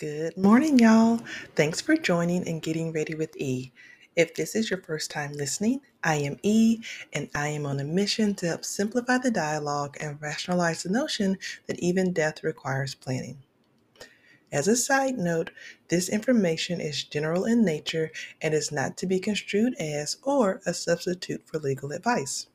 Good morning, y'all. Thanks for joining and getting ready with E. If this is your first time listening, I am E, and I am on a mission to help simplify the dialogue and rationalize the notion that even death requires planning. As a side note, this information is general in nature and is not to be construed as or a substitute for legal advice.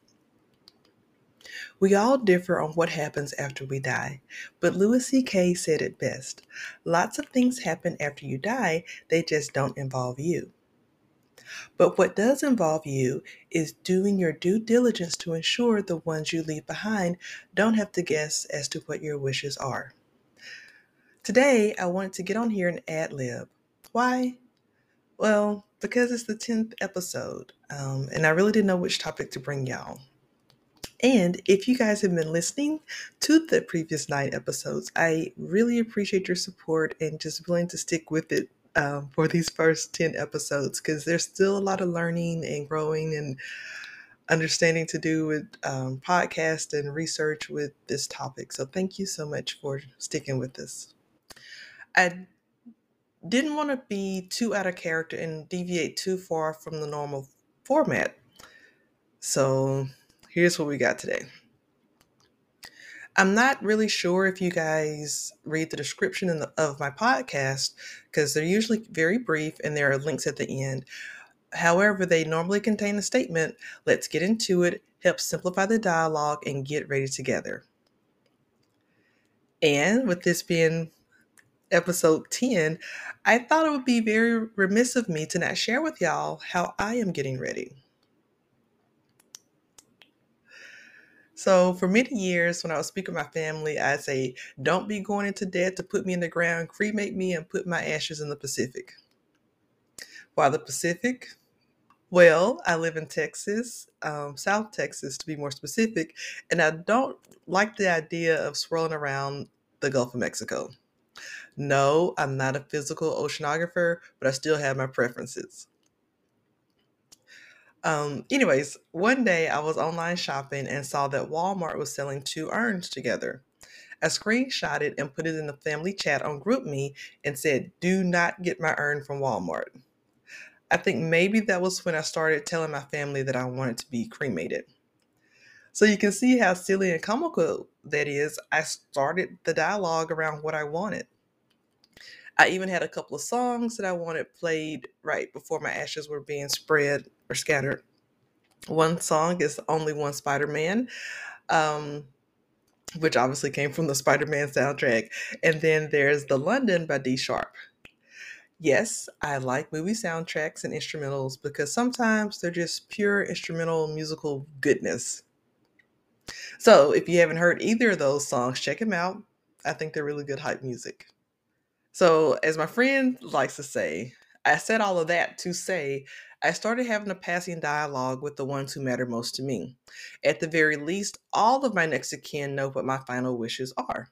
We all differ on what happens after we die, but Louis C.K. said it best lots of things happen after you die, they just don't involve you. But what does involve you is doing your due diligence to ensure the ones you leave behind don't have to guess as to what your wishes are. Today, I wanted to get on here and ad lib. Why? Well, because it's the 10th episode, um, and I really didn't know which topic to bring y'all. And if you guys have been listening to the previous nine episodes, I really appreciate your support and just willing to stick with it um, for these first 10 episodes because there's still a lot of learning and growing and understanding to do with um, podcast and research with this topic. So thank you so much for sticking with this. I didn't want to be too out of character and deviate too far from the normal format. So here's what we got today. I'm not really sure if you guys read the description the, of my podcast because they're usually very brief and there are links at the end. However, they normally contain a statement let's get into it, help simplify the dialogue, and get ready together. And with this being episode 10, I thought it would be very remiss of me to not share with y'all how I am getting ready. So for many years, when I was speaking with my family, I'd say, "Don't be going into debt to put me in the ground. Cremate me and put my ashes in the Pacific." Why the Pacific? Well, I live in Texas, um, South Texas to be more specific, and I don't like the idea of swirling around the Gulf of Mexico. No, I'm not a physical oceanographer, but I still have my preferences. Um, anyways, one day I was online shopping and saw that Walmart was selling two urns together. I screenshot it and put it in the family chat on GroupMe and said, Do not get my urn from Walmart. I think maybe that was when I started telling my family that I wanted to be cremated. So you can see how silly and comical that is. I started the dialogue around what I wanted. I even had a couple of songs that I wanted played right before my ashes were being spread or scattered. One song is Only One Spider Man, um, which obviously came from the Spider Man soundtrack. And then there's The London by D Sharp. Yes, I like movie soundtracks and instrumentals because sometimes they're just pure instrumental musical goodness. So if you haven't heard either of those songs, check them out. I think they're really good hype music. So, as my friend likes to say, I said all of that to say I started having a passing dialogue with the ones who matter most to me. At the very least, all of my next of kin know what my final wishes are.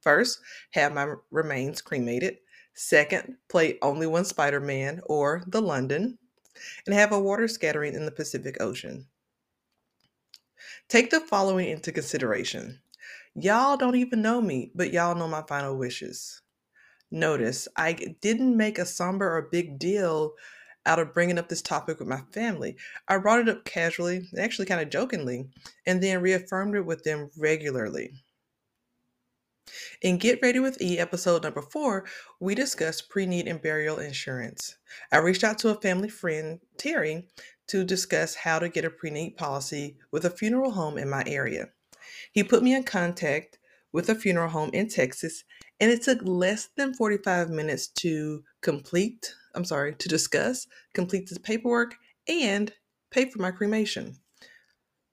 First, have my remains cremated. Second, play Only One Spider Man or The London, and have a water scattering in the Pacific Ocean. Take the following into consideration. Y'all don't even know me, but y'all know my final wishes notice. I didn't make a somber or big deal out of bringing up this topic with my family. I brought it up casually, actually kind of jokingly, and then reaffirmed it with them regularly. In Get Ready with E, episode number four, we discussed pre-need and burial insurance. I reached out to a family friend, Terry, to discuss how to get a pre-need policy with a funeral home in my area. He put me in contact with a funeral home in Texas and it took less than 45 minutes to complete, I'm sorry, to discuss, complete the paperwork, and pay for my cremation.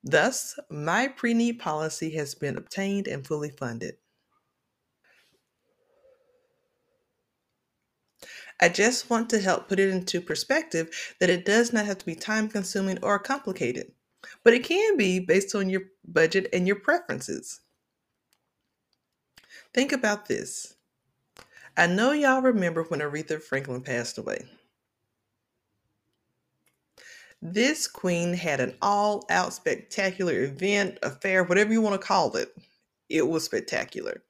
Thus, my pre need policy has been obtained and fully funded. I just want to help put it into perspective that it does not have to be time consuming or complicated, but it can be based on your budget and your preferences. Think about this. I know y'all remember when Aretha Franklin passed away. This queen had an all out spectacular event, affair, whatever you want to call it. It was spectacular,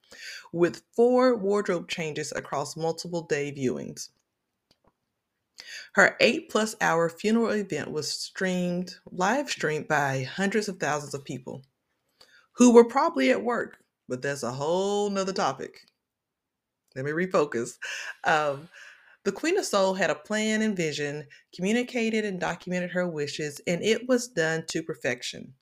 with four wardrobe changes across multiple day viewings. Her eight plus hour funeral event was streamed, live streamed by hundreds of thousands of people who were probably at work, but that's a whole nother topic. Let me refocus. Um, the Queen of Soul had a plan and vision, communicated and documented her wishes, and it was done to perfection.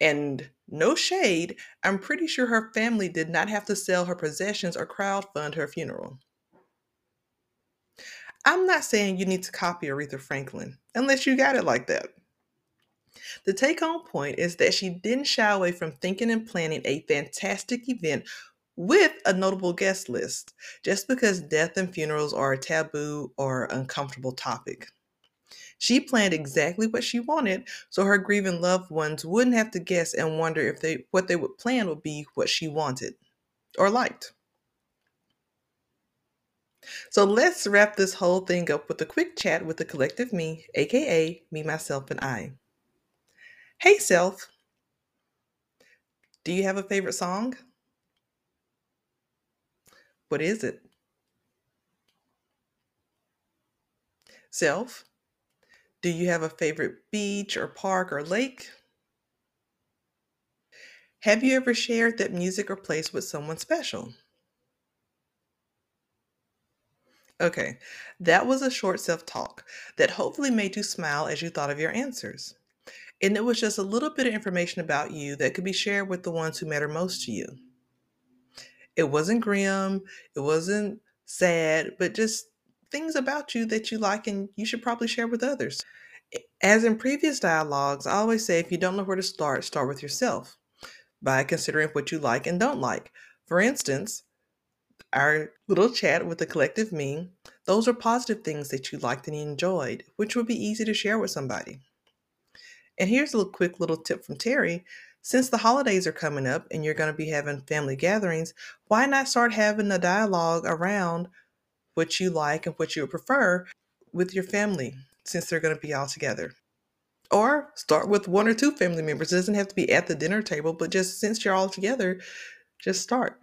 And no shade, I'm pretty sure her family did not have to sell her possessions or crowdfund her funeral. I'm not saying you need to copy Aretha Franklin unless you got it like that. The take home point is that she didn't shy away from thinking and planning a fantastic event with a notable guest list just because death and funerals are a taboo or uncomfortable topic. She planned exactly what she wanted so her grieving loved ones wouldn't have to guess and wonder if they what they would plan would be what she wanted or liked. So let's wrap this whole thing up with a quick chat with the collective me, aka me, myself, and I. Hey, self. Do you have a favorite song? What is it? Self, do you have a favorite beach or park or lake? Have you ever shared that music or place with someone special? Okay, that was a short self talk that hopefully made you smile as you thought of your answers. And it was just a little bit of information about you that could be shared with the ones who matter most to you. It wasn't grim, it wasn't sad, but just things about you that you like and you should probably share with others. As in previous dialogues, I always say if you don't know where to start, start with yourself by considering what you like and don't like. For instance, our little chat with the collective me, those are positive things that you liked and enjoyed, which would be easy to share with somebody. And here's a little quick little tip from Terry. Since the holidays are coming up and you're going to be having family gatherings, why not start having a dialogue around what you like and what you would prefer with your family since they're going to be all together? Or start with one or two family members. It doesn't have to be at the dinner table, but just since you're all together, just start.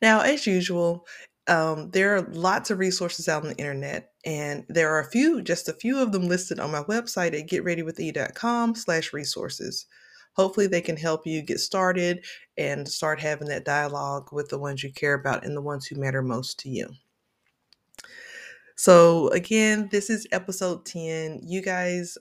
Now, as usual, um, there are lots of resources out on the internet, and there are a few, just a few of them listed on my website at getreadywithe.com slash resources. Hopefully they can help you get started and start having that dialogue with the ones you care about and the ones who matter most to you. So again, this is episode 10. You guys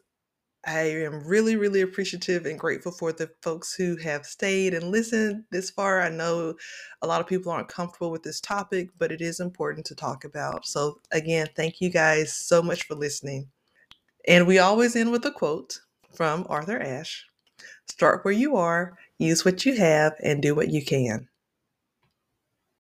I am really, really appreciative and grateful for the folks who have stayed and listened this far. I know a lot of people aren't comfortable with this topic, but it is important to talk about. So, again, thank you guys so much for listening. And we always end with a quote from Arthur Ashe Start where you are, use what you have, and do what you can.